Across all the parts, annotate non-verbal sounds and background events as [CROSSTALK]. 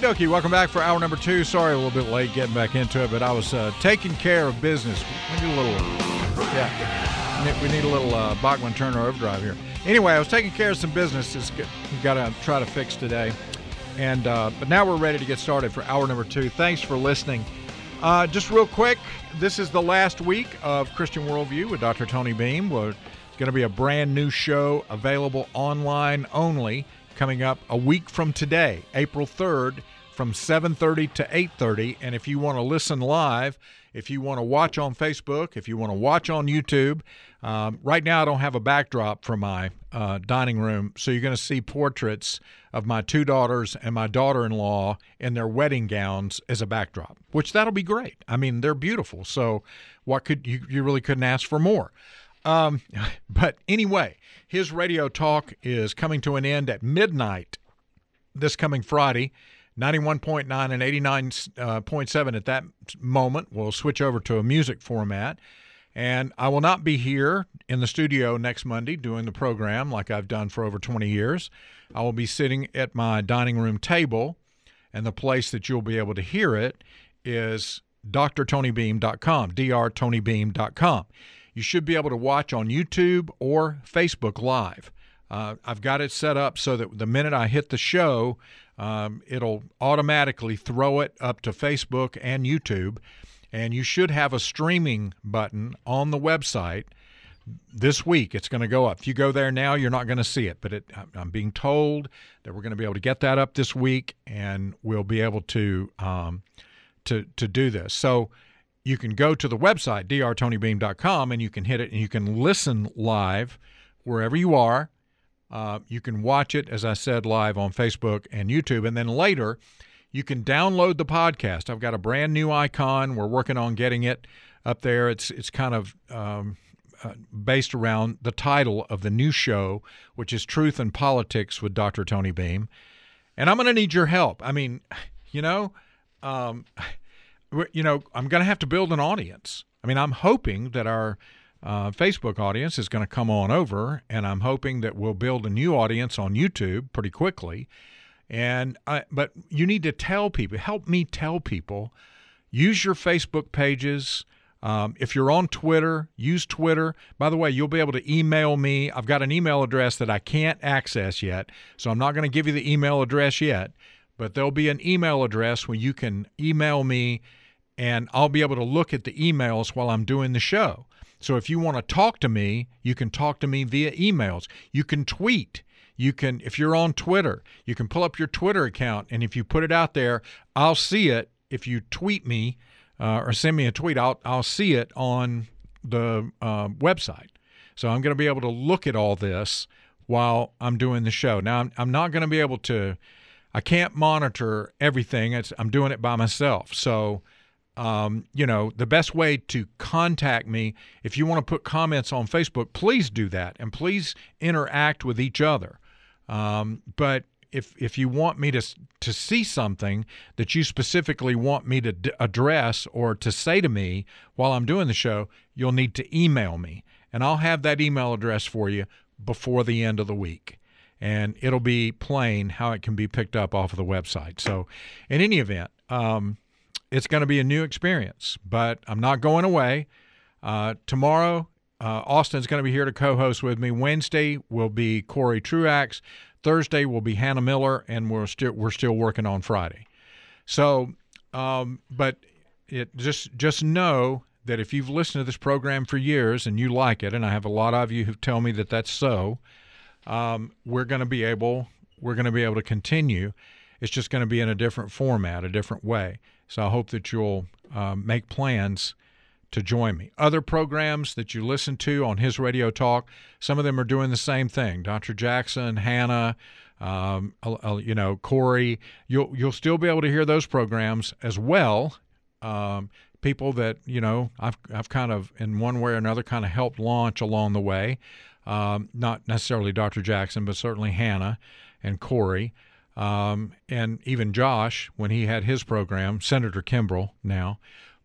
Okie dokie, welcome back for hour number two. Sorry, a little bit late getting back into it, but I was uh, taking care of business. We need a little, yeah, we need a little uh, Bachman Turner overdrive here. Anyway, I was taking care of some business. It's got to try to fix today, and uh, but now we're ready to get started for hour number two. Thanks for listening. Uh, just real quick, this is the last week of Christian Worldview with Dr. Tony Beam. Well, it's going to be a brand new show available online only coming up a week from today, April 3rd, from 7:30 to 8:30. And if you want to listen live, if you want to watch on Facebook, if you want to watch on YouTube, um, right now I don't have a backdrop for my uh, dining room, so you're going to see portraits of my two daughters and my daughter-in-law in their wedding gowns as a backdrop, which that'll be great. I mean, they're beautiful. So what could you you really couldn't ask for more? Um, [LAUGHS] but anyway, his radio talk is coming to an end at midnight this coming Friday. 91.9 and 89.7 uh, at that moment. We'll switch over to a music format. And I will not be here in the studio next Monday doing the program like I've done for over 20 years. I will be sitting at my dining room table, and the place that you'll be able to hear it is drtonybeam.com, drtonybeam.com you should be able to watch on YouTube or Facebook Live. Uh, I've got it set up so that the minute I hit the show, um, it'll automatically throw it up to Facebook and YouTube. And you should have a streaming button on the website this week. It's going to go up. If you go there now, you're not going to see it. But it, I'm being told that we're going to be able to get that up this week, and we'll be able to um, to to do this. So you can go to the website drtonybeam.com and you can hit it and you can listen live wherever you are. Uh, you can watch it, as I said, live on Facebook and YouTube, and then later you can download the podcast. I've got a brand new icon. We're working on getting it up there. It's it's kind of um, uh, based around the title of the new show, which is Truth and Politics with Dr. Tony Beam. And I'm going to need your help. I mean, [SIGHS] you know. Um, you know, I'm going to have to build an audience. I mean, I'm hoping that our uh, Facebook audience is going to come on over, and I'm hoping that we'll build a new audience on YouTube pretty quickly. And I, but you need to tell people, help me tell people, use your Facebook pages. Um, if you're on Twitter, use Twitter. By the way, you'll be able to email me. I've got an email address that I can't access yet, so I'm not going to give you the email address yet. But there'll be an email address where you can email me and I'll be able to look at the emails while I'm doing the show. So if you want to talk to me, you can talk to me via emails. You can tweet. You can, if you're on Twitter, you can pull up your Twitter account, and if you put it out there, I'll see it. If you tweet me uh, or send me a tweet, I'll I'll see it on the uh, website. So I'm going to be able to look at all this while I'm doing the show. Now I'm I'm not going to be able to. I can't monitor everything. It's, I'm doing it by myself. So um, you know, the best way to contact me, if you want to put comments on Facebook, please do that and please interact with each other. Um, but if if you want me to to see something that you specifically want me to d- address or to say to me while I'm doing the show, you'll need to email me, and I'll have that email address for you before the end of the week. And it'll be plain how it can be picked up off of the website. So, in any event, um, it's going to be a new experience, but I'm not going away. Uh, tomorrow, uh, Austin's going to be here to co host with me. Wednesday will be Corey Truax. Thursday will be Hannah Miller, and we're still we're still working on Friday. So, um, but it just just know that if you've listened to this program for years and you like it, and I have a lot of you who tell me that that's so, um, we're going to be able we're going to be able to continue. It's just going to be in a different format, a different way. So I hope that you'll um, make plans to join me. Other programs that you listen to on his radio talk, some of them are doing the same thing. Dr. Jackson, Hannah, um, you know, Corey, you'll you'll still be able to hear those programs as well. Um, people that you know I've I've kind of in one way or another kind of helped launch along the way. Um, not necessarily Dr. Jackson, but certainly Hannah and Corey. Um, and even Josh, when he had his program, Senator Kimbrell now.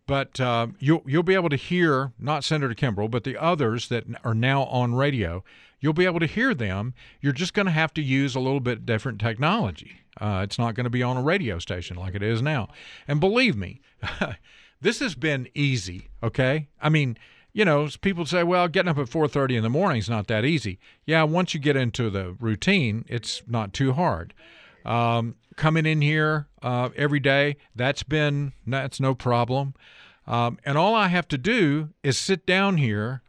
but uh, you'll you'll be able to hear not Senator Kimbrell, but the others that are now on radio. You'll be able to hear them. You're just going to have to use a little bit different technology. Uh, it's not going to be on a radio station like it is now. And believe me, [LAUGHS] this has been easy. Okay, I mean, you know, people say, well, getting up at 4:30 in the morning is not that easy. Yeah, once you get into the routine, it's not too hard. Um, coming in here uh, every day, that's been that's no problem. Um, and all I have to do is sit down here,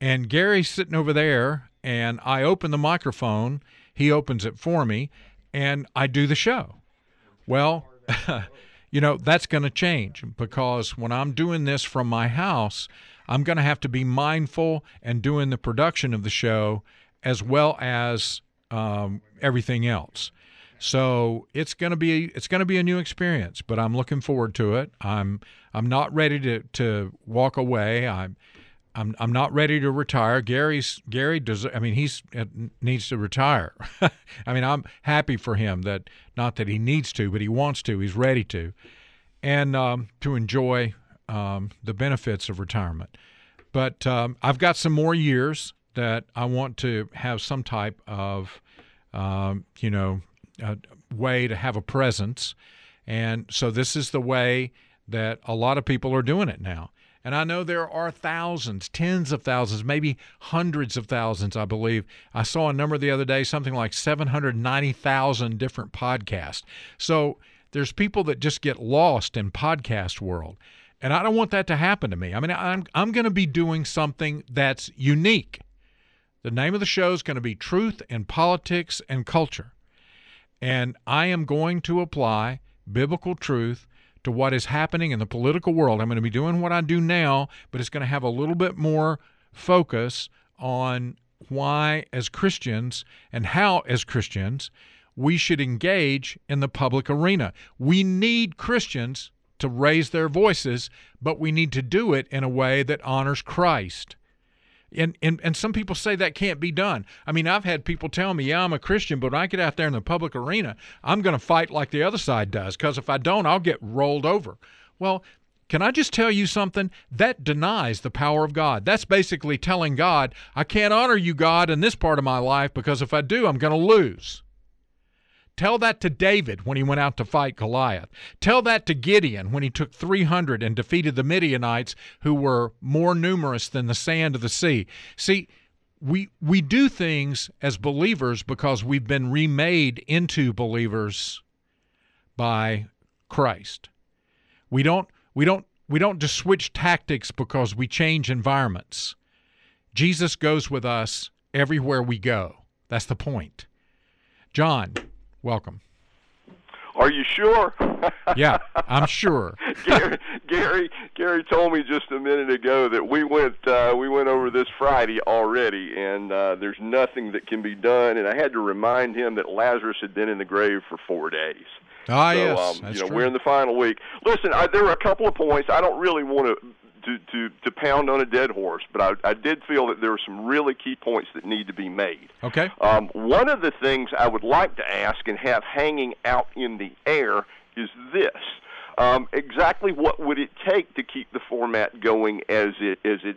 and Gary's sitting over there, and I open the microphone. He opens it for me, and I do the show. Well, [LAUGHS] you know, that's going to change because when I'm doing this from my house, I'm going to have to be mindful and doing the production of the show as well as um, everything else. So it's to be it's to be a new experience, but I'm looking forward to it. I'm I'm not ready to, to walk away. I'm I'm I'm not ready to retire. Gary's Gary does. I mean, he's uh, needs to retire. [LAUGHS] I mean, I'm happy for him that not that he needs to, but he wants to. He's ready to, and um, to enjoy um, the benefits of retirement. But um, I've got some more years that I want to have some type of, um, you know, way to have a presence, and so this is the way that a lot of people are doing it now. And I know there are thousands, tens of thousands, maybe hundreds of thousands, I believe. I saw a number the other day, something like 790,000 different podcasts. So there's people that just get lost in podcast world. And I don't want that to happen to me. I mean, I'm, I'm going to be doing something that's unique. The name of the show is going to be Truth in Politics and Culture. And I am going to apply biblical truth to what is happening in the political world. I'm going to be doing what I do now, but it's going to have a little bit more focus on why, as Christians, and how, as Christians, we should engage in the public arena. We need Christians to raise their voices, but we need to do it in a way that honors Christ. And, and and some people say that can't be done. I mean, I've had people tell me, "Yeah, I'm a Christian, but when I get out there in the public arena, I'm going to fight like the other side does because if I don't, I'll get rolled over." Well, can I just tell you something? That denies the power of God. That's basically telling God, "I can't honor you, God, in this part of my life because if I do, I'm going to lose." Tell that to David when he went out to fight Goliath. Tell that to Gideon when he took 300 and defeated the Midianites who were more numerous than the sand of the sea. See, we we do things as believers because we've been remade into believers by Christ. We don't we don't we don't just switch tactics because we change environments. Jesus goes with us everywhere we go. That's the point. John, Welcome. Are you sure? yeah, I'm sure. [LAUGHS] Gary, Gary, Gary told me just a minute ago that we went uh, we went over this Friday already, and uh, there's nothing that can be done. And I had to remind him that Lazarus had been in the grave for four days. Ah, so, yes, um, you know, true. we're in the final week. Listen, I, there were a couple of points. I don't really want to to, to, to pound on a dead horse, but I, I did feel that there were some really key points that need to be made. Okay. Um, one of the things I would like to ask and have hanging out in the air is this. Um, exactly what would it take to keep the format going as it as it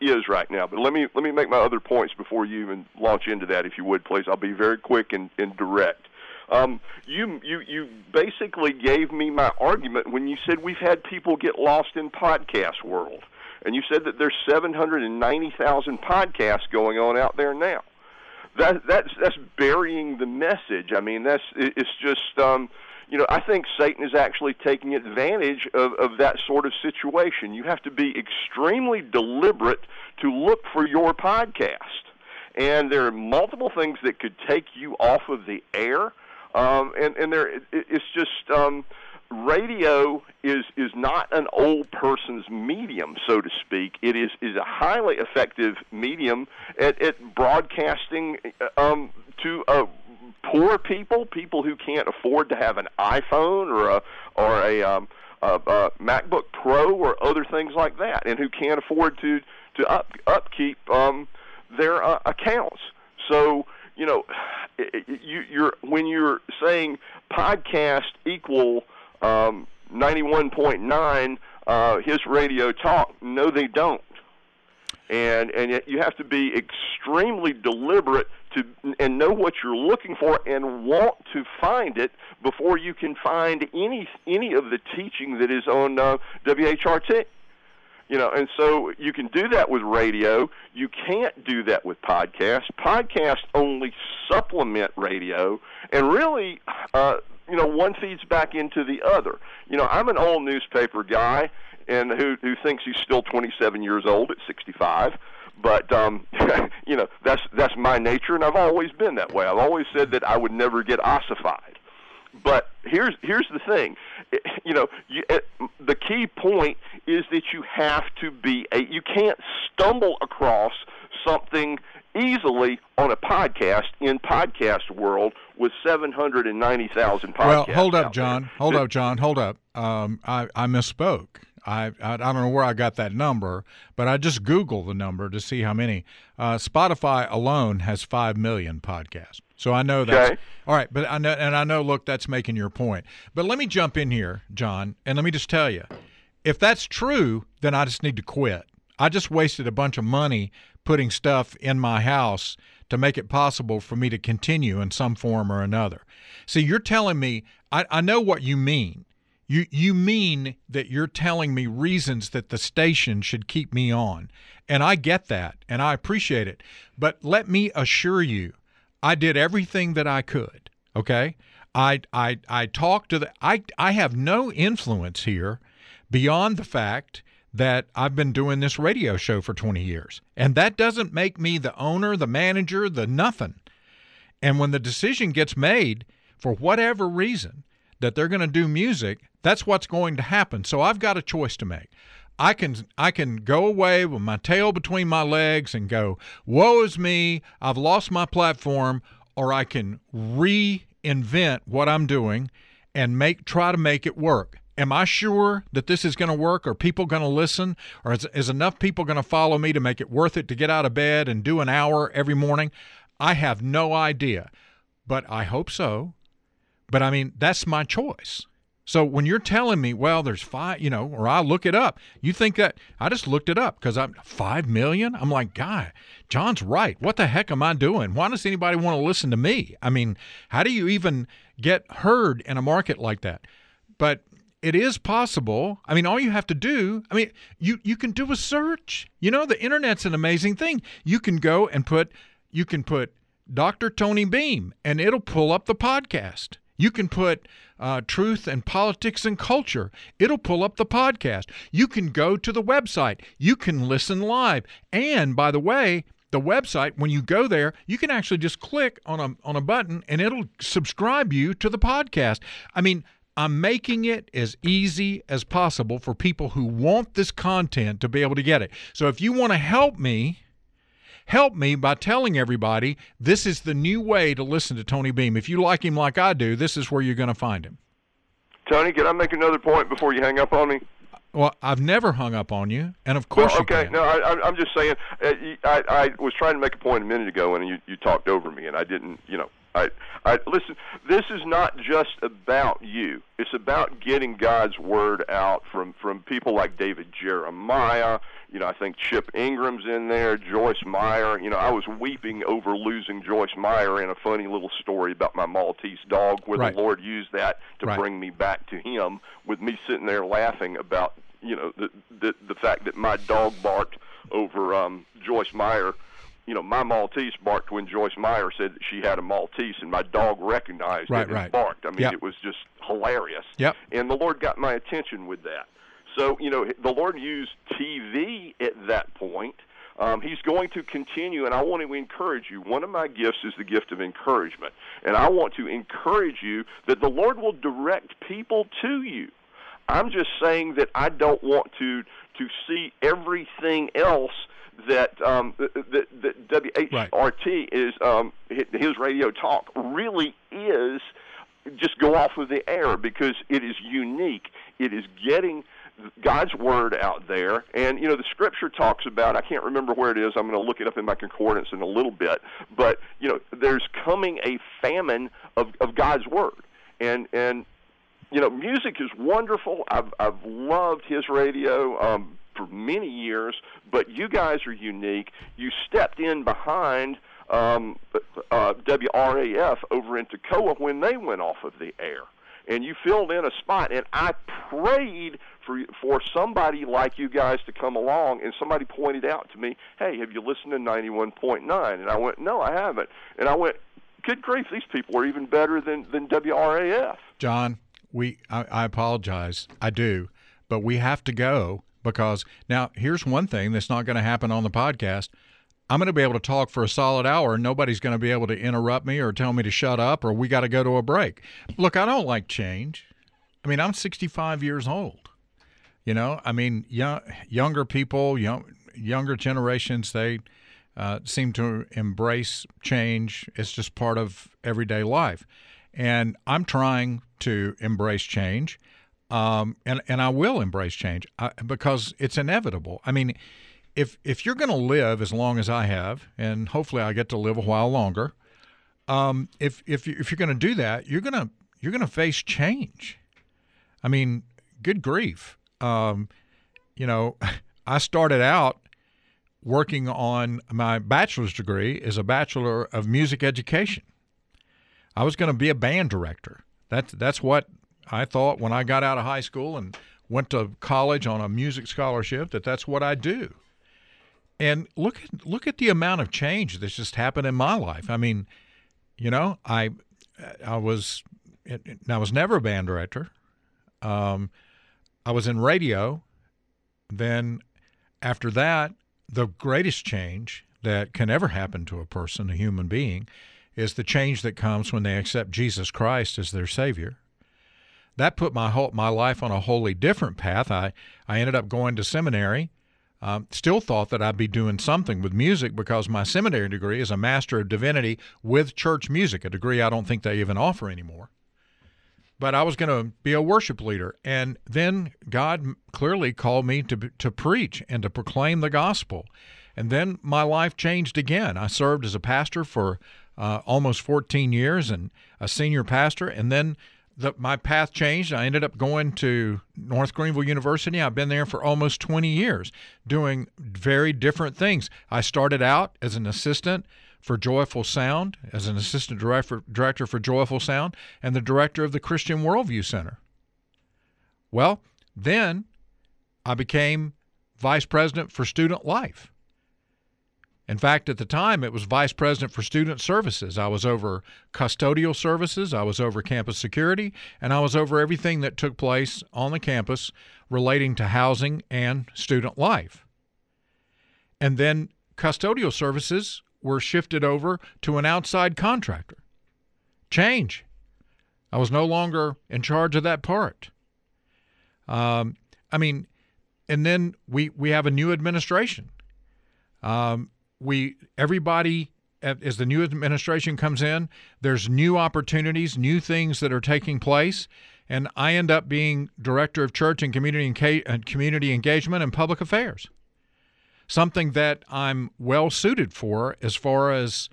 is right now? But let me let me make my other points before you even launch into that, if you would, please. I'll be very quick and, and direct. Um, you you you basically gave me my argument when you said we've had people get lost in podcast world, and you said that there's 790,000 podcasts going on out there now. That that's that's burying the message. I mean, that's it's just. Um, you know, I think Satan is actually taking advantage of, of that sort of situation. You have to be extremely deliberate to look for your podcast. And there are multiple things that could take you off of the air. Um, and and there, it, it's just um, radio is is not an old person's medium, so to speak. It is is a highly effective medium at, at broadcasting um, to uh, poor people, people who can't afford to have an iPhone or a or a, um, a MacBook Pro or other things like that, and who can't afford to to up, upkeep um, their uh, accounts. So you know, you, you're when you're saying podcast equal um, 91.9, uh, his radio talk. No, they don't. And and yet you have to be extremely deliberate to and know what you're looking for and want to find it before you can find any any of the teaching that is on uh, WHRT. You know, and so you can do that with radio. You can't do that with podcasts. Podcasts only supplement radio, and really, uh, you know, one feeds back into the other. You know, I'm an old newspaper guy, and who who thinks he's still 27 years old at 65. But um, [LAUGHS] you know, that's that's my nature, and I've always been that way. I've always said that I would never get ossified. But here's here's the thing, you know, you, the key point is that you have to be a you can't stumble across something easily on a podcast in podcast world with 790,000 podcasts. Well, hold up, John. There. Hold up, John. Hold up. Um, I, I misspoke. I, I, I don't know where I got that number, but I just Googled the number to see how many. Uh, Spotify alone has five million podcasts, so I know that. okay. all right. But I know, and I know. Look, that's making your point. But let me jump in here, John, and let me just tell you, if that's true, then I just need to quit. I just wasted a bunch of money putting stuff in my house to make it possible for me to continue in some form or another. See, you're telling me I, I know what you mean. You you mean that you're telling me reasons that the station should keep me on. And I get that and I appreciate it. But let me assure you, I did everything that I could. Okay? I I I talked to the I I have no influence here beyond the fact that I've been doing this radio show for 20 years. And that doesn't make me the owner, the manager, the nothing. And when the decision gets made for whatever reason that they're going to do music, that's what's going to happen. So I've got a choice to make. I can I can go away with my tail between my legs and go, "Woe is me! I've lost my platform," or I can reinvent what I'm doing and make try to make it work. Am I sure that this is going to work? Are people going to listen? Or is, is enough people going to follow me to make it worth it to get out of bed and do an hour every morning? I have no idea, but I hope so. But I mean, that's my choice. So when you're telling me, well, there's five, you know, or I'll look it up, you think that I just looked it up because I'm five million. I'm like, guy, John's right. What the heck am I doing? Why does anybody want to listen to me? I mean, how do you even get heard in a market like that? But it is possible. I mean, all you have to do, I mean, you you can do a search. You know, the internet's an amazing thing. You can go and put you can put Dr. Tony Beam and it'll pull up the podcast. You can put uh, truth and politics and culture. It'll pull up the podcast. You can go to the website. You can listen live. And by the way, the website, when you go there, you can actually just click on a on a button and it'll subscribe you to the podcast. I mean, I'm making it as easy as possible for people who want this content to be able to get it. So if you want to help me, help me by telling everybody this is the new way to listen to Tony Beam. If you like him like I do, this is where you're going to find him. Tony, can I make another point before you hang up on me? Well, I've never hung up on you, and of course well, okay. No, I, am just saying. Uh, I, I was trying to make a point a minute ago, and you, you talked over me, and I didn't. You know, I, I listen. This is not just about you. It's about getting God's word out from from people like David Jeremiah. You know, I think Chip Ingram's in there, Joyce Meyer. You know, I was weeping over losing Joyce Meyer in a funny little story about my Maltese dog, where right. the Lord used that to right. bring me back to Him, with me sitting there laughing about you know the the, the fact that my dog barked over um, Joyce Meyer you know, my Maltese barked when Joyce Meyer said that she had a Maltese, and my dog recognized right, it and right. barked. I mean, yep. it was just hilarious. Yep. And the Lord got my attention with that. So, you know, the Lord used TV at that point. Um, he's going to continue, and I want to encourage you. One of my gifts is the gift of encouragement, and I want to encourage you that the Lord will direct people to you. I'm just saying that I don't want to to see everything else that um, that, that WHRT right. is um, his radio talk really is just go off of the air because it is unique. It is getting God's word out there, and you know the Scripture talks about. I can't remember where it is. I'm going to look it up in my concordance in a little bit. But you know, there's coming a famine of of God's word, and and you know, music is wonderful. I've I've loved his radio um, for many years, but you guys are unique. You stepped in behind um, uh, WRAF over in Toccoa when they went off of the air, and you filled in a spot. And I prayed for for somebody like you guys to come along, and somebody pointed out to me, "Hey, have you listened to 91.9?" And I went, "No, I haven't." And I went, "Good grief, these people are even better than than WRAF." John, we I, I apologize. I do, but we have to go because now here's one thing that's not going to happen on the podcast. I'm going to be able to talk for a solid hour and nobody's going to be able to interrupt me or tell me to shut up or we got to go to a break. Look, I don't like change. I mean, I'm 65 years old. You know, I mean, young, younger people, young, younger generations, they uh, seem to embrace change. It's just part of everyday life. And I'm trying to embrace change, um, and and I will embrace change I, because it's inevitable. I mean, if if you're going to live as long as I have, and hopefully I get to live a while longer, um, if if you, if you're going to do that, you're gonna you're going to face change. I mean, good grief. Um, you know, [LAUGHS] I started out working on my bachelor's degree as a bachelor of music education. I was going to be a band director. That's that's what I thought when I got out of high school and went to college on a music scholarship. That that's what I do. And look at look at the amount of change that's just happened in my life. I mean, you know, I I was I was never a band director. Um, I was in radio. Then after that, the greatest change that can ever happen to a person, a human being, is the change that comes when they accept Jesus Christ as their Savior. That put my whole my life on a wholly different path. I I ended up going to seminary. Um, still thought that I'd be doing something with music because my seminary degree is a Master of Divinity with church music, a degree I don't think they even offer anymore. But I was going to be a worship leader, and then God clearly called me to to preach and to proclaim the gospel. And then my life changed again. I served as a pastor for uh, almost 14 years and a senior pastor. And then the, my path changed. I ended up going to North Greenville University. I've been there for almost 20 years doing very different things. I started out as an assistant for Joyful Sound, as an assistant director, director for Joyful Sound, and the director of the Christian Worldview Center. Well, then I became vice president for student life. In fact, at the time, it was vice president for student services. I was over custodial services, I was over campus security, and I was over everything that took place on the campus relating to housing and student life. And then custodial services were shifted over to an outside contractor. Change. I was no longer in charge of that part. Um, I mean, and then we, we have a new administration. Um, we everybody as the new administration comes in, there's new opportunities, new things that are taking place, and I end up being director of church and community and community engagement and public affairs. Something that I'm well suited for as far as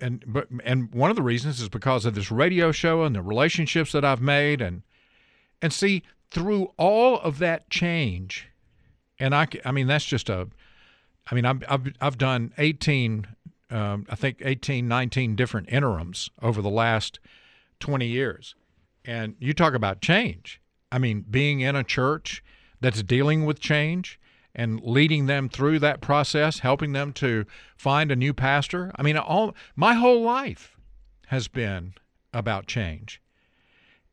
and but and one of the reasons is because of this radio show and the relationships that I've made and and see through all of that change and I I mean that's just a I mean, I've, I've, I've done 18, um, I think 18, 19 different interims over the last 20 years. And you talk about change. I mean, being in a church that's dealing with change and leading them through that process, helping them to find a new pastor. I mean, all my whole life has been about change.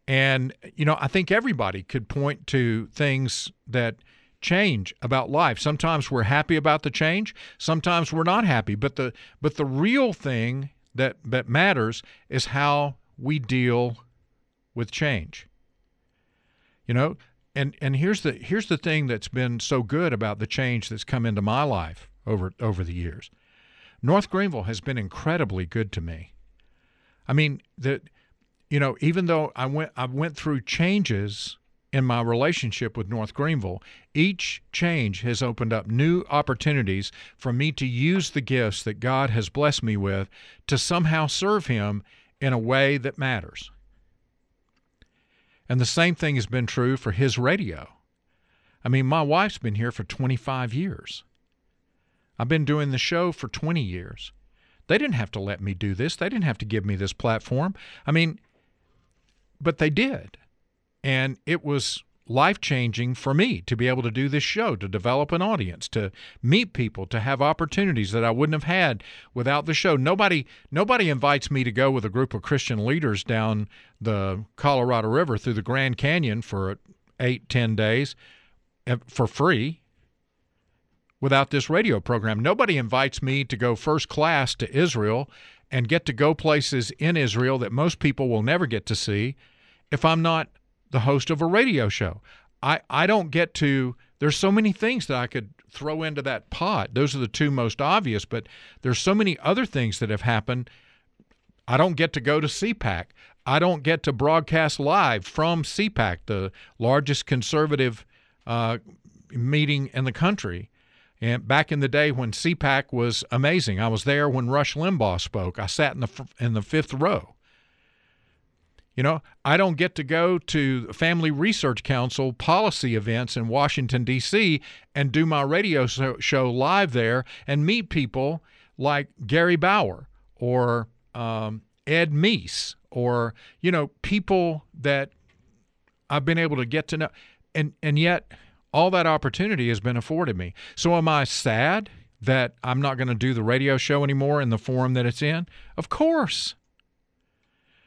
And, you know, I think everybody could point to things that – change about life. Sometimes we're happy about the change, sometimes we're not happy, but the but the real thing that that matters is how we deal with change. You know, and and here's the here's the thing that's been so good about the change that's come into my life over over the years. North Greenville has been incredibly good to me. I mean, that you know, even though I went I went through changes in my relationship with North Greenville, each change has opened up new opportunities for me to use the gifts that God has blessed me with to somehow serve Him in a way that matters. And the same thing has been true for his radio. I mean, my wife's been here for 25 years. I've been doing the show for 20 years. They didn't have to let me do this. They didn't have to give me this platform. I mean, but they did. And it was life changing for me to be able to do this show, to develop an audience, to meet people, to have opportunities that I wouldn't have had without the show. Nobody nobody invites me to go with a group of Christian leaders down the Colorado River through the Grand Canyon for eight, ten days eh, for free without this radio program. Nobody invites me to go first class to Israel and get to go places in Israel that most people will never get to see if I'm not the host of a radio show. I, I don't get to, there's so many things that I could throw into that pot. Those are the two most obvious, but there's so many other things that have happened. I don't get to go to CPAC. I don't get to broadcast live from CPAC, the largest conservative uh, meeting in the country. And back in the day when CPAC was amazing, I was there when Rush Limbaugh spoke. I sat in the in the fifth row. You know, I don't get to go to Family Research Council policy events in Washington, D.C., and do my radio show live there and meet people like Gary Bauer or um, Ed Meese or, you know, people that I've been able to get to know. And, and yet, all that opportunity has been afforded me. So, am I sad that I'm not going to do the radio show anymore in the form that it's in? Of course.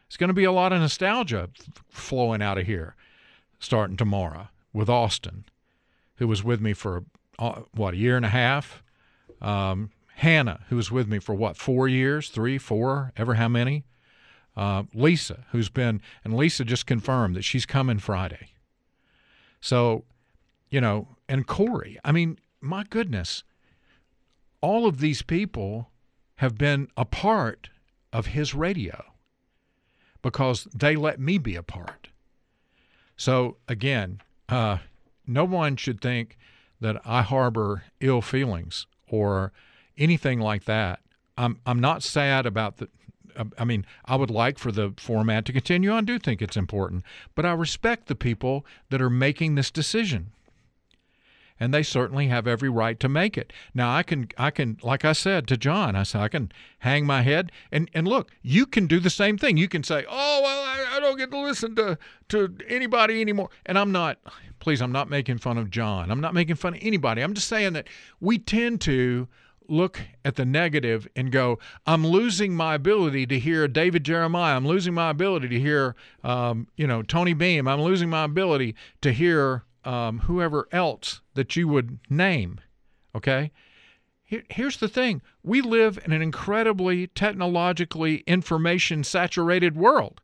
It's going to be a lot of nostalgia f- flowing out of here starting tomorrow with Austin, who was with me for uh, what a year and a half. Um, Hannah, who was with me for what four years, three, four, ever how many. Uh, Lisa, who's been, and Lisa just confirmed that she's coming Friday. So, you know, and Corey. I mean, my goodness, all of these people have been a part of his radio because they let me be a part. So again, uh, no one should think that I harbor ill feelings or anything like that. I'm I'm not sad about the. I mean, I would like for the format to continue. I do think it's important, but I respect the people that are making this decision and they certainly have every right to make it. Now I can I can like I said to John, I said I can hang my head and and look, you can do the same thing. You can say, "Oh, well, I, I don't get to listen to to anybody anymore." And I'm not please, I'm not making fun of John. I'm not making fun of anybody. I'm just saying that we tend to look at the negative and go, I'm losing my ability to hear David Jeremiah. I'm losing my ability to hear, um, you know, Tony Beam. I'm losing my ability to hear um, whoever else that you would name. Okay? Here, here's the thing we live in an incredibly technologically information saturated world.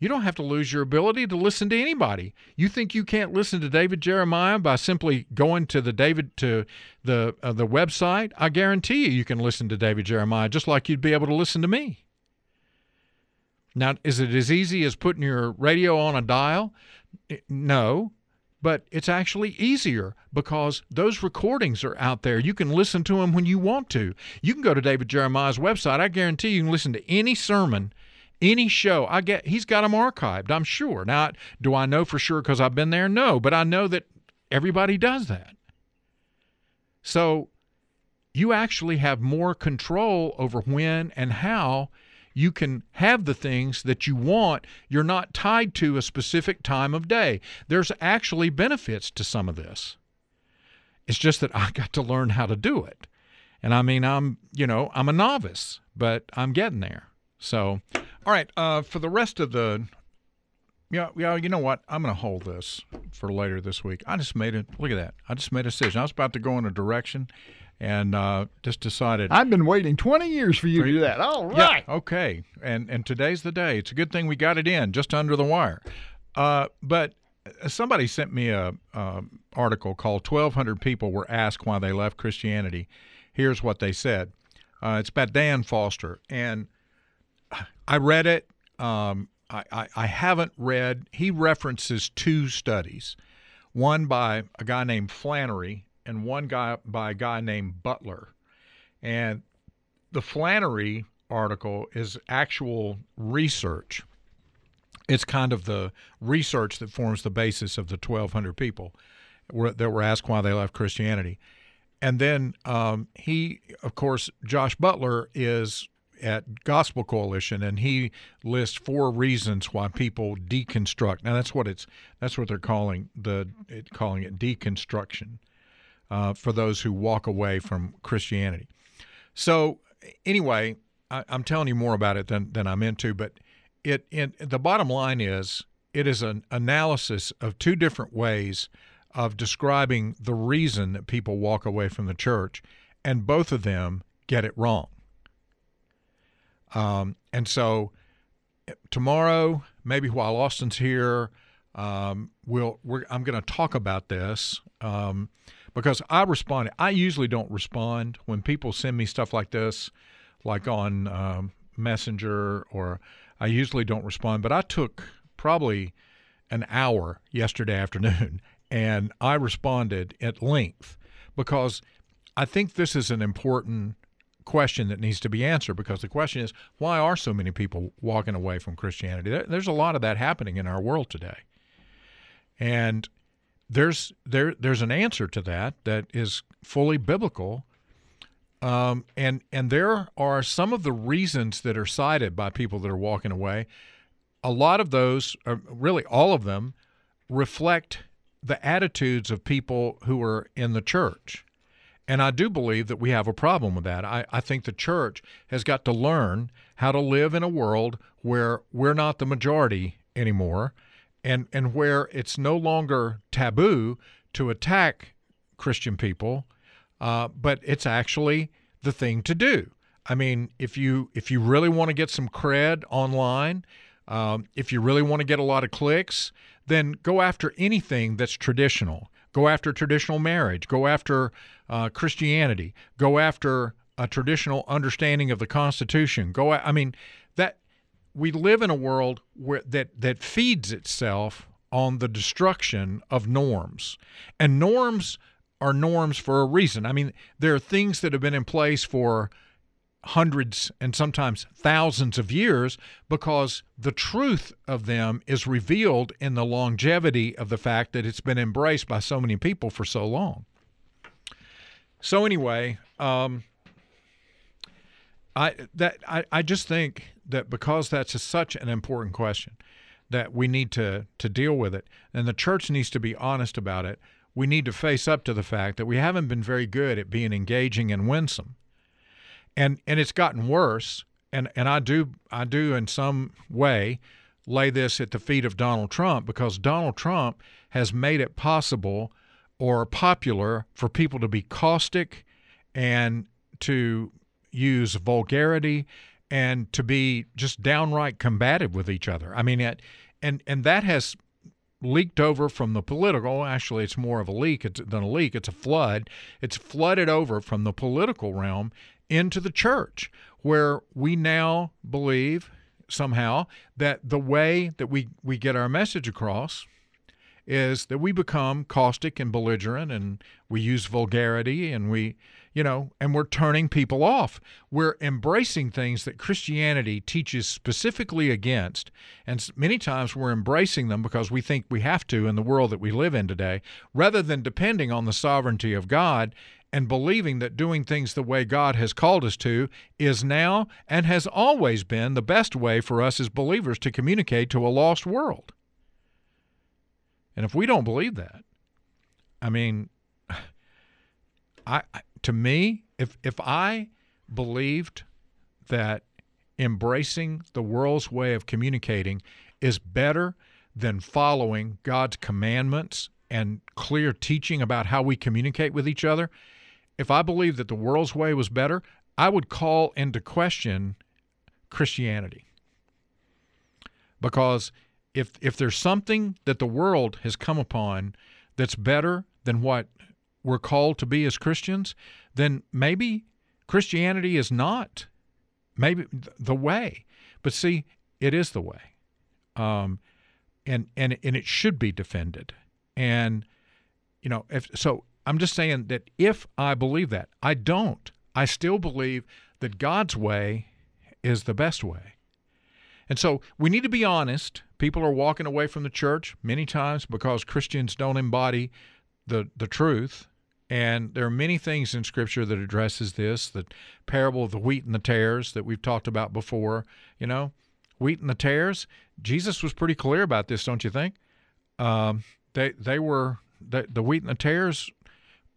You don't have to lose your ability to listen to anybody. You think you can't listen to David Jeremiah by simply going to the David to the uh, the website? I guarantee you, you can listen to David Jeremiah just like you'd be able to listen to me. Now, is it as easy as putting your radio on a dial? No, but it's actually easier because those recordings are out there. You can listen to them when you want to. You can go to David Jeremiah's website. I guarantee you can listen to any sermon, any show. I get he's got them archived. I'm sure. Now, do I know for sure because I've been there? No, but I know that everybody does that. So you actually have more control over when and how you can have the things that you want. You're not tied to a specific time of day. There's actually benefits to some of this. It's just that I [LAUGHS] got to learn how to do it. And I mean, I'm, you know, I'm a novice, but I'm getting there. So, all right, uh, for the rest of the yeah, yeah, you know what? I'm going to hold this for later this week. I just made it. Look at that. I just made a decision. I was about to go in a direction and uh, just decided. I've been waiting 20 years for you to do that. All right. Yeah, okay. And and today's the day. It's a good thing we got it in just under the wire. Uh, but somebody sent me a, a article called "1,200 People Were Asked Why They Left Christianity." Here's what they said. Uh, it's about Dan Foster, and I read it. Um, I, I, I haven't read. He references two studies, one by a guy named Flannery and one guy by a guy named Butler. And the Flannery article is actual research It's kind of the research that forms the basis of the 1,200 people that were asked why they left Christianity. And then um, he, of course, Josh Butler is at Gospel Coalition, and he lists four reasons why people deconstruct. Now that's what it's that's what they're calling the it, calling it deconstruction uh, for those who walk away from Christianity. So anyway, I, am telling you more about it than than I'm into, but it, it the bottom line is it is an analysis of two different ways of describing the reason that people walk away from the church, and both of them get it wrong. Um, and so tomorrow, maybe while Austin's here, um, we'll I'm going to talk about this um, because I respond. I usually don't respond when people send me stuff like this, like on um, Messenger, or I usually don't respond. But I took probably an hour yesterday afternoon [LAUGHS] and I responded at length because I think this is an important question that needs to be answered because the question is why are so many people walking away from Christianity? There's a lot of that happening in our world today. And there's there there's an answer to that that is fully biblical. Um, and and there are some of the reasons that are cited by people that are walking away. A lot of those, really all of them, reflect the attitudes of people who are in the church. And I do believe that we have a problem with that. I, I think the church has got to learn how to live in a world where we're not the majority anymore and, and where it's no longer taboo to attack Christian people, uh, but it's actually the thing to do. I mean, if you if you really want to get some cred online, um, if you really want to get a lot of clicks, then go after anything that's traditional. Go after traditional marriage. Go after uh, Christianity. Go after a traditional understanding of the Constitution. Go. I mean, that we live in a world where that that feeds itself on the destruction of norms, and norms are norms for a reason. I mean, there are things that have been in place for hundreds and sometimes thousands of years because the truth of them is revealed in the longevity of the fact that it's been embraced by so many people for so long. So anyway, um, I that I, I just think that because that's a, such an important question that we need to to deal with it, and the church needs to be honest about it. We need to face up to the fact that we haven't been very good at being engaging and winsome and and it's gotten worse. And and I do I do in some way lay this at the feet of Donald Trump because Donald Trump has made it possible or popular for people to be caustic and to use vulgarity and to be just downright combative with each other. I mean, it, and and that has leaked over from the political. Actually, it's more of a leak than a leak. It's a flood. It's flooded over from the political realm into the church, where we now believe somehow that the way that we, we get our message across is that we become caustic and belligerent and we use vulgarity and we you know and we're turning people off we're embracing things that christianity teaches specifically against and many times we're embracing them because we think we have to in the world that we live in today rather than depending on the sovereignty of god and believing that doing things the way God has called us to is now and has always been the best way for us as believers to communicate to a lost world. And if we don't believe that, I mean, [SIGHS] I to me, if if I believed that embracing the world's way of communicating is better than following God's commandments and clear teaching about how we communicate with each other, if I believed that the world's way was better, I would call into question Christianity. Because if if there's something that the world has come upon that's better than what we're called to be as Christians, then maybe Christianity is not maybe the way. But see, it is the way. Um, and and and it should be defended. And you know, if so I'm just saying that if I believe that, I don't. I still believe that God's way is the best way. And so we need to be honest. people are walking away from the church many times because Christians don't embody the the truth. And there are many things in Scripture that addresses this. The parable of the wheat and the tares that we've talked about before. You know, wheat and the tares. Jesus was pretty clear about this, don't you think? Um, they they were the, the wheat and the tares.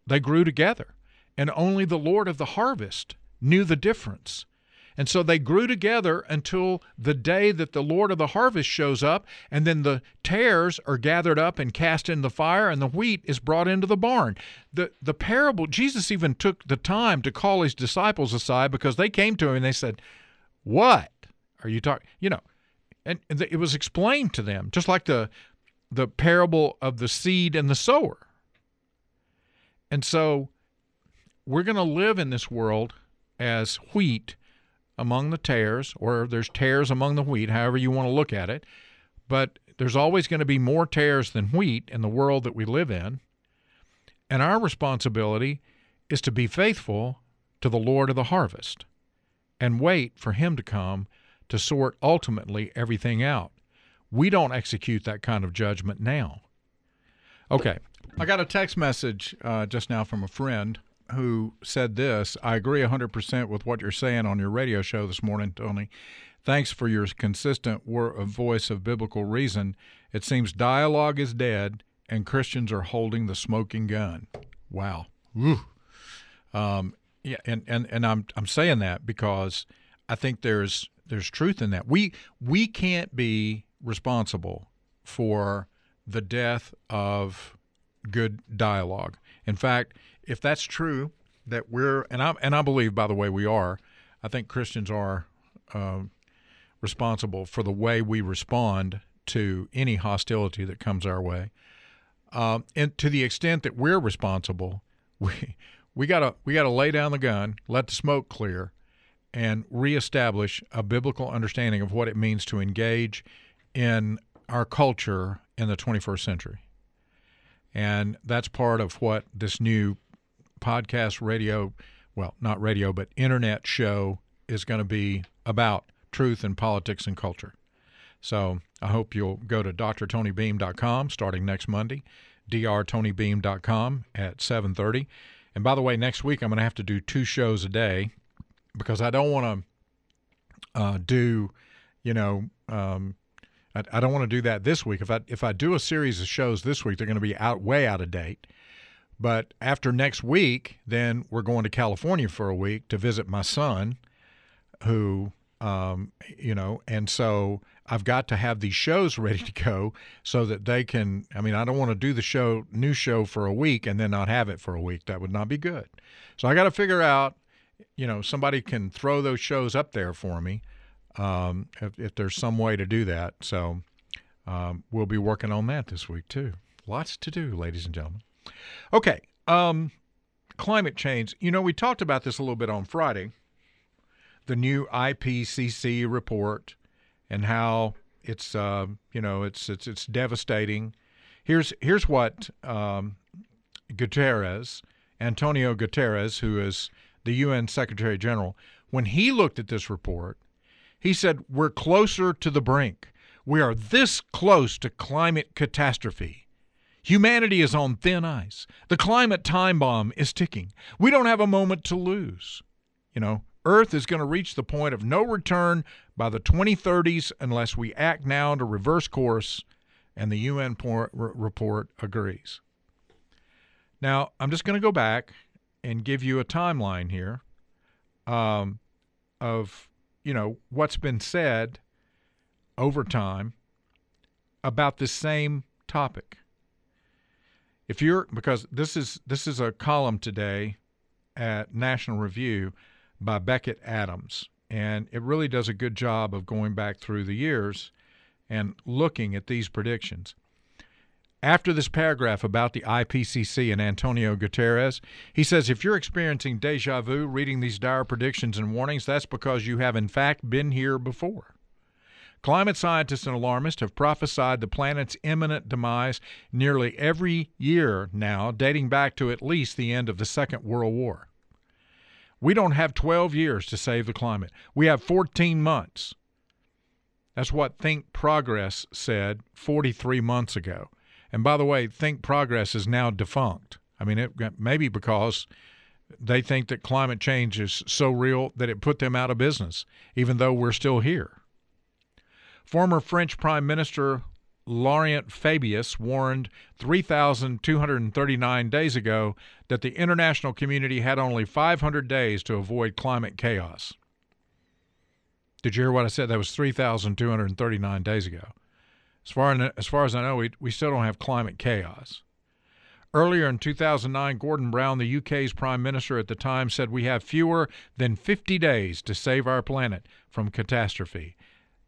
They grew together, and only the Lord of the harvest knew the difference. And so they grew together until the day that the Lord of the harvest shows up, and then the tares are gathered up and cast in the fire, and the wheat is brought into the barn. The the parable, Jesus even took the time to call his disciples aside because they came to him and they said, What are you talking? You know, and it was explained to them, just like the the parable of the seed and the sower. And so we're going to live in this world as wheat among the tares, or there's tares among the wheat, however you want to look at it. But there's always going to be more tares than wheat in the world that we live in. And our responsibility is to be faithful to the Lord of the harvest and wait for Him to come to sort ultimately everything out. We don't execute that kind of judgment now. Okay. I got a text message uh, just now from a friend who said this. I agree 100% with what you're saying on your radio show this morning, Tony. Thanks for your consistent wor of voice of biblical reason. It seems dialogue is dead and Christians are holding the smoking gun. Wow. Um, yeah, and, and, and I'm I'm saying that because I think there's there's truth in that. We we can't be responsible for the death of good dialogue. In fact, if that's true, that we're and I and I believe, by the way, we are. I think Christians are uh, responsible for the way we respond to any hostility that comes our way, um, and to the extent that we're responsible, [LAUGHS] we we gotta we gotta lay down the gun, let the smoke clear, and reestablish a biblical understanding of what it means to engage in our culture in the 21st century. And that's part of what this new podcast radio, well, not radio, but internet show is going to be about truth and politics and culture. So I hope you'll go to drtonybeam.com starting next Monday, drtonybeam.com at 7:30. And by the way, next week I'm going to have to do two shows a day because I don't want to uh, do, you know, um, I, I don't want to do that this week. If I if I do a series of shows this week, they're going to be out way out of date. But after next week, then we're going to California for a week to visit my son, who, um, you know, and so I've got to have these shows [LAUGHS] ready to go so that they can. I mean, I don't want to do the show, new show for a week and then not have it for a week. That would not be good. So I got to figure out, you know, somebody can throw those shows up there for me um, if, if, there's some way to do that. So um, we'll be working on that this week too. Lots to do, ladies and gentlemen. Okay, um, climate change. You know, we talked about this a little bit on Friday. The new IPCC report and how it's uh, you know it's it's it's devastating. Here's here's what um, Guterres, Antonio Guterres, who is the UN Secretary General, when he looked at this report, he said, We're closer to the brink. We are this close to climate catastrophe. Humanity is on thin ice. The climate time bomb is ticking. We don't have a moment to lose. You know, Earth is going to reach the point of no return by the 2030s unless we act now to reverse course, and the UN report agrees. Now, I'm just going to go back and give you a timeline here um, of you know, what's been said over time about this same topic. If you're because this is this is a column today at National Review by Becket Adams, and it really does a good job of going back through the years and looking at these predictions. After this paragraph about the IPCC and Antonio Guterres, he says if you're experiencing deja vu reading these dire predictions and warnings, that's because you have in fact been here before. Climate scientists and alarmists have prophesied the planet's imminent demise nearly every year now, dating back to at least the end of the Second World War. We don't have 12 years to save the climate, we have 14 months. That's what Think Progress said 43 months ago. And by the way, Think Progress is now defunct. I mean, it maybe because they think that climate change is so real that it put them out of business, even though we're still here. Former French Prime Minister Laurent Fabius warned 3,239 days ago that the international community had only 500 days to avoid climate chaos. Did you hear what I said? That was 3,239 days ago. As far, as far as I know, we, we still don't have climate chaos. Earlier in 2009, Gordon Brown, the UK's prime minister at the time, said we have fewer than 50 days to save our planet from catastrophe.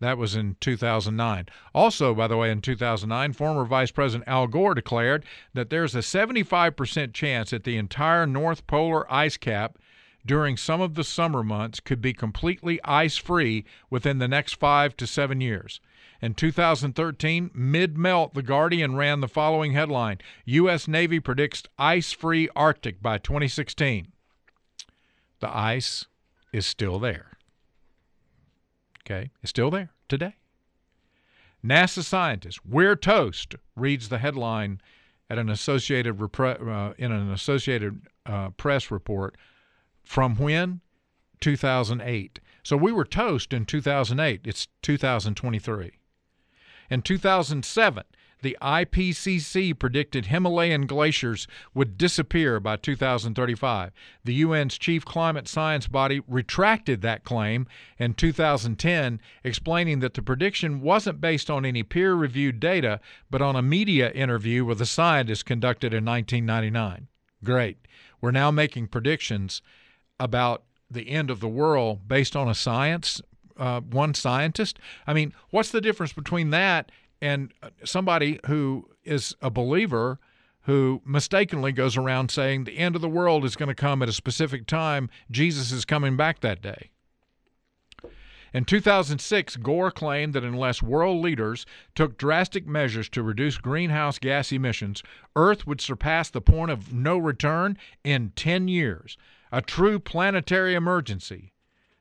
That was in 2009. Also, by the way, in 2009, former Vice President Al Gore declared that there's a 75% chance that the entire North Polar ice cap during some of the summer months could be completely ice free within the next five to seven years. In 2013, mid melt, The Guardian ran the following headline U.S. Navy predicts ice free Arctic by 2016. The ice is still there. Okay, it's still there today. NASA scientists, we're toast, reads the headline at an Associated uh, in an Associated uh, Press report from when? 2008. So we were toast in 2008. It's 2023. In 2007, the IPCC predicted Himalayan glaciers would disappear by 2035. The UN's chief climate science body retracted that claim in 2010, explaining that the prediction wasn't based on any peer reviewed data, but on a media interview with a scientist conducted in 1999. Great. We're now making predictions about the end of the world based on a science uh, one scientist. I mean, what's the difference between that and uh, somebody who is a believer who mistakenly goes around saying the end of the world is going to come at a specific time? Jesus is coming back that day. In 2006, Gore claimed that unless world leaders took drastic measures to reduce greenhouse gas emissions, Earth would surpass the point of no return in 10 years, a true planetary emergency.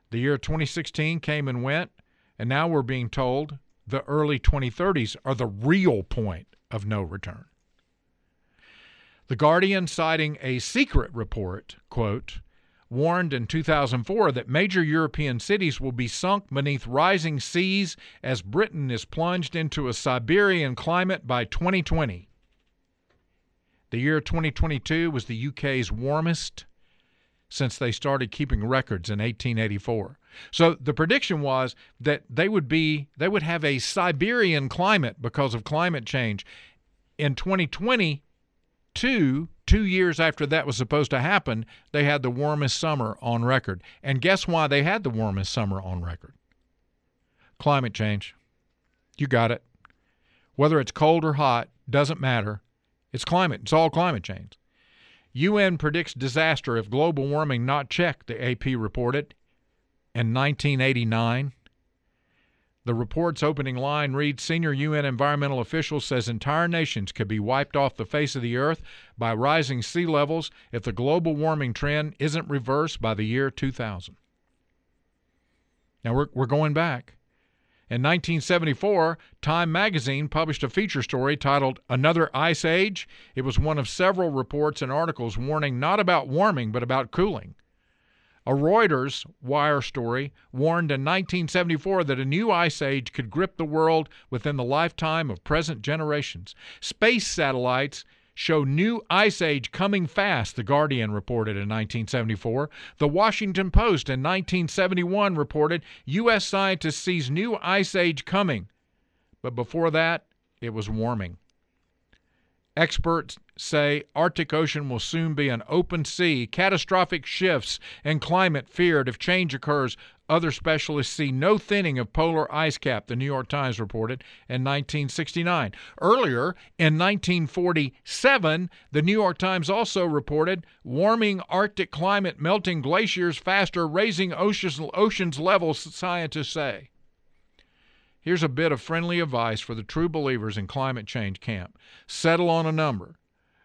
The year 2016 came and went, and now we're being told the early 2030s are the real point of no return. The Guardian, citing a secret report, quote, warned in 2004 that major European cities will be sunk beneath rising seas as Britain is plunged into a Siberian climate by 2020. The year 2022 was the UK's warmest since they started keeping records in 1884. So the prediction was that they would be they would have a Siberian climate because of climate change. In 2022, 2 years after that was supposed to happen, they had the warmest summer on record. And guess why they had the warmest summer on record? Climate change. You got it. Whether it's cold or hot doesn't matter. It's climate. It's all climate change. UN predicts disaster if global warming not checked, the AP reported. In 1989, the report's opening line reads Senior UN environmental official says entire nations could be wiped off the face of the earth by rising sea levels if the global warming trend isn't reversed by the year 2000. Now we're, we're going back. In 1974, Time magazine published a feature story titled Another Ice Age. It was one of several reports and articles warning not about warming, but about cooling. A Reuters wire story warned in 1974 that a new ice age could grip the world within the lifetime of present generations. Space satellites show new ice age coming fast, The Guardian reported in 1974. The Washington Post in 1971 reported U.S. scientists sees new ice age coming. But before that, it was warming. Experts say Arctic Ocean will soon be an open sea. Catastrophic shifts in climate feared if change occurs. Other specialists see no thinning of polar ice cap, the New York Times reported in 1969. Earlier, in 1947, the New York Times also reported warming Arctic climate melting glaciers faster, raising oceans, oceans levels, scientists say. Here's a bit of friendly advice for the true believers in climate change camp settle on a number.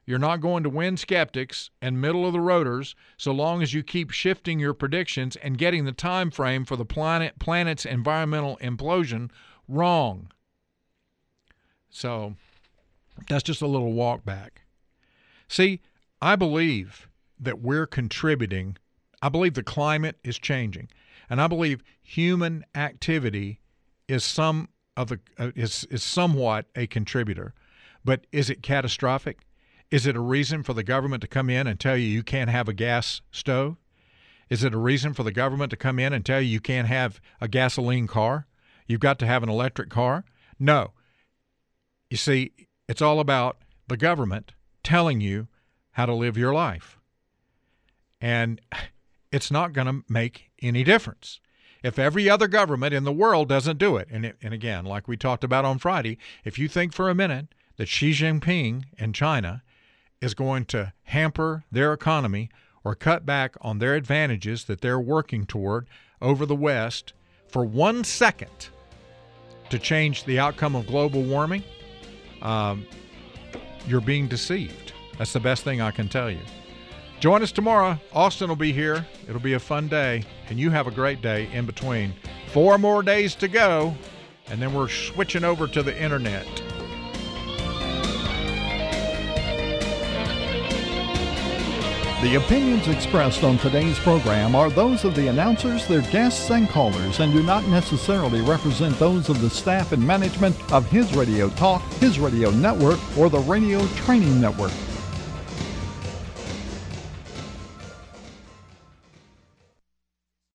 You're not going to win skeptics and middle of the roaders so long as you keep shifting your predictions and getting the time frame for the planet planet's environmental implosion Wrong. So that's just a little walk back. See, I believe that we're contributing. I believe the climate is changing, and I believe human activity is some of the uh, is is somewhat a contributor. But is it catastrophic? Is it a reason for the government to come in and tell you you can't have a gas stove? Is it a reason for the government to come in and tell you you can't have a gasoline car? You've got to have an electric car? No. You see, it's all about the government telling you how to live your life. And it's not going to make any difference. If every other government in the world doesn't do it, and, and again, like we talked about on Friday, if you think for a minute that Xi Jinping in China is going to hamper their economy or cut back on their advantages that they're working toward over the West for one second to change the outcome of global warming, um, you're being deceived. That's the best thing I can tell you. Join us tomorrow. Austin will be here. It'll be a fun day, and you have a great day in between. Four more days to go, and then we're switching over to the internet. The opinions expressed on today's program are those of the announcers, their guests, and callers, and do not necessarily represent those of the staff and management of His Radio Talk, His Radio Network, or the Radio Training Network.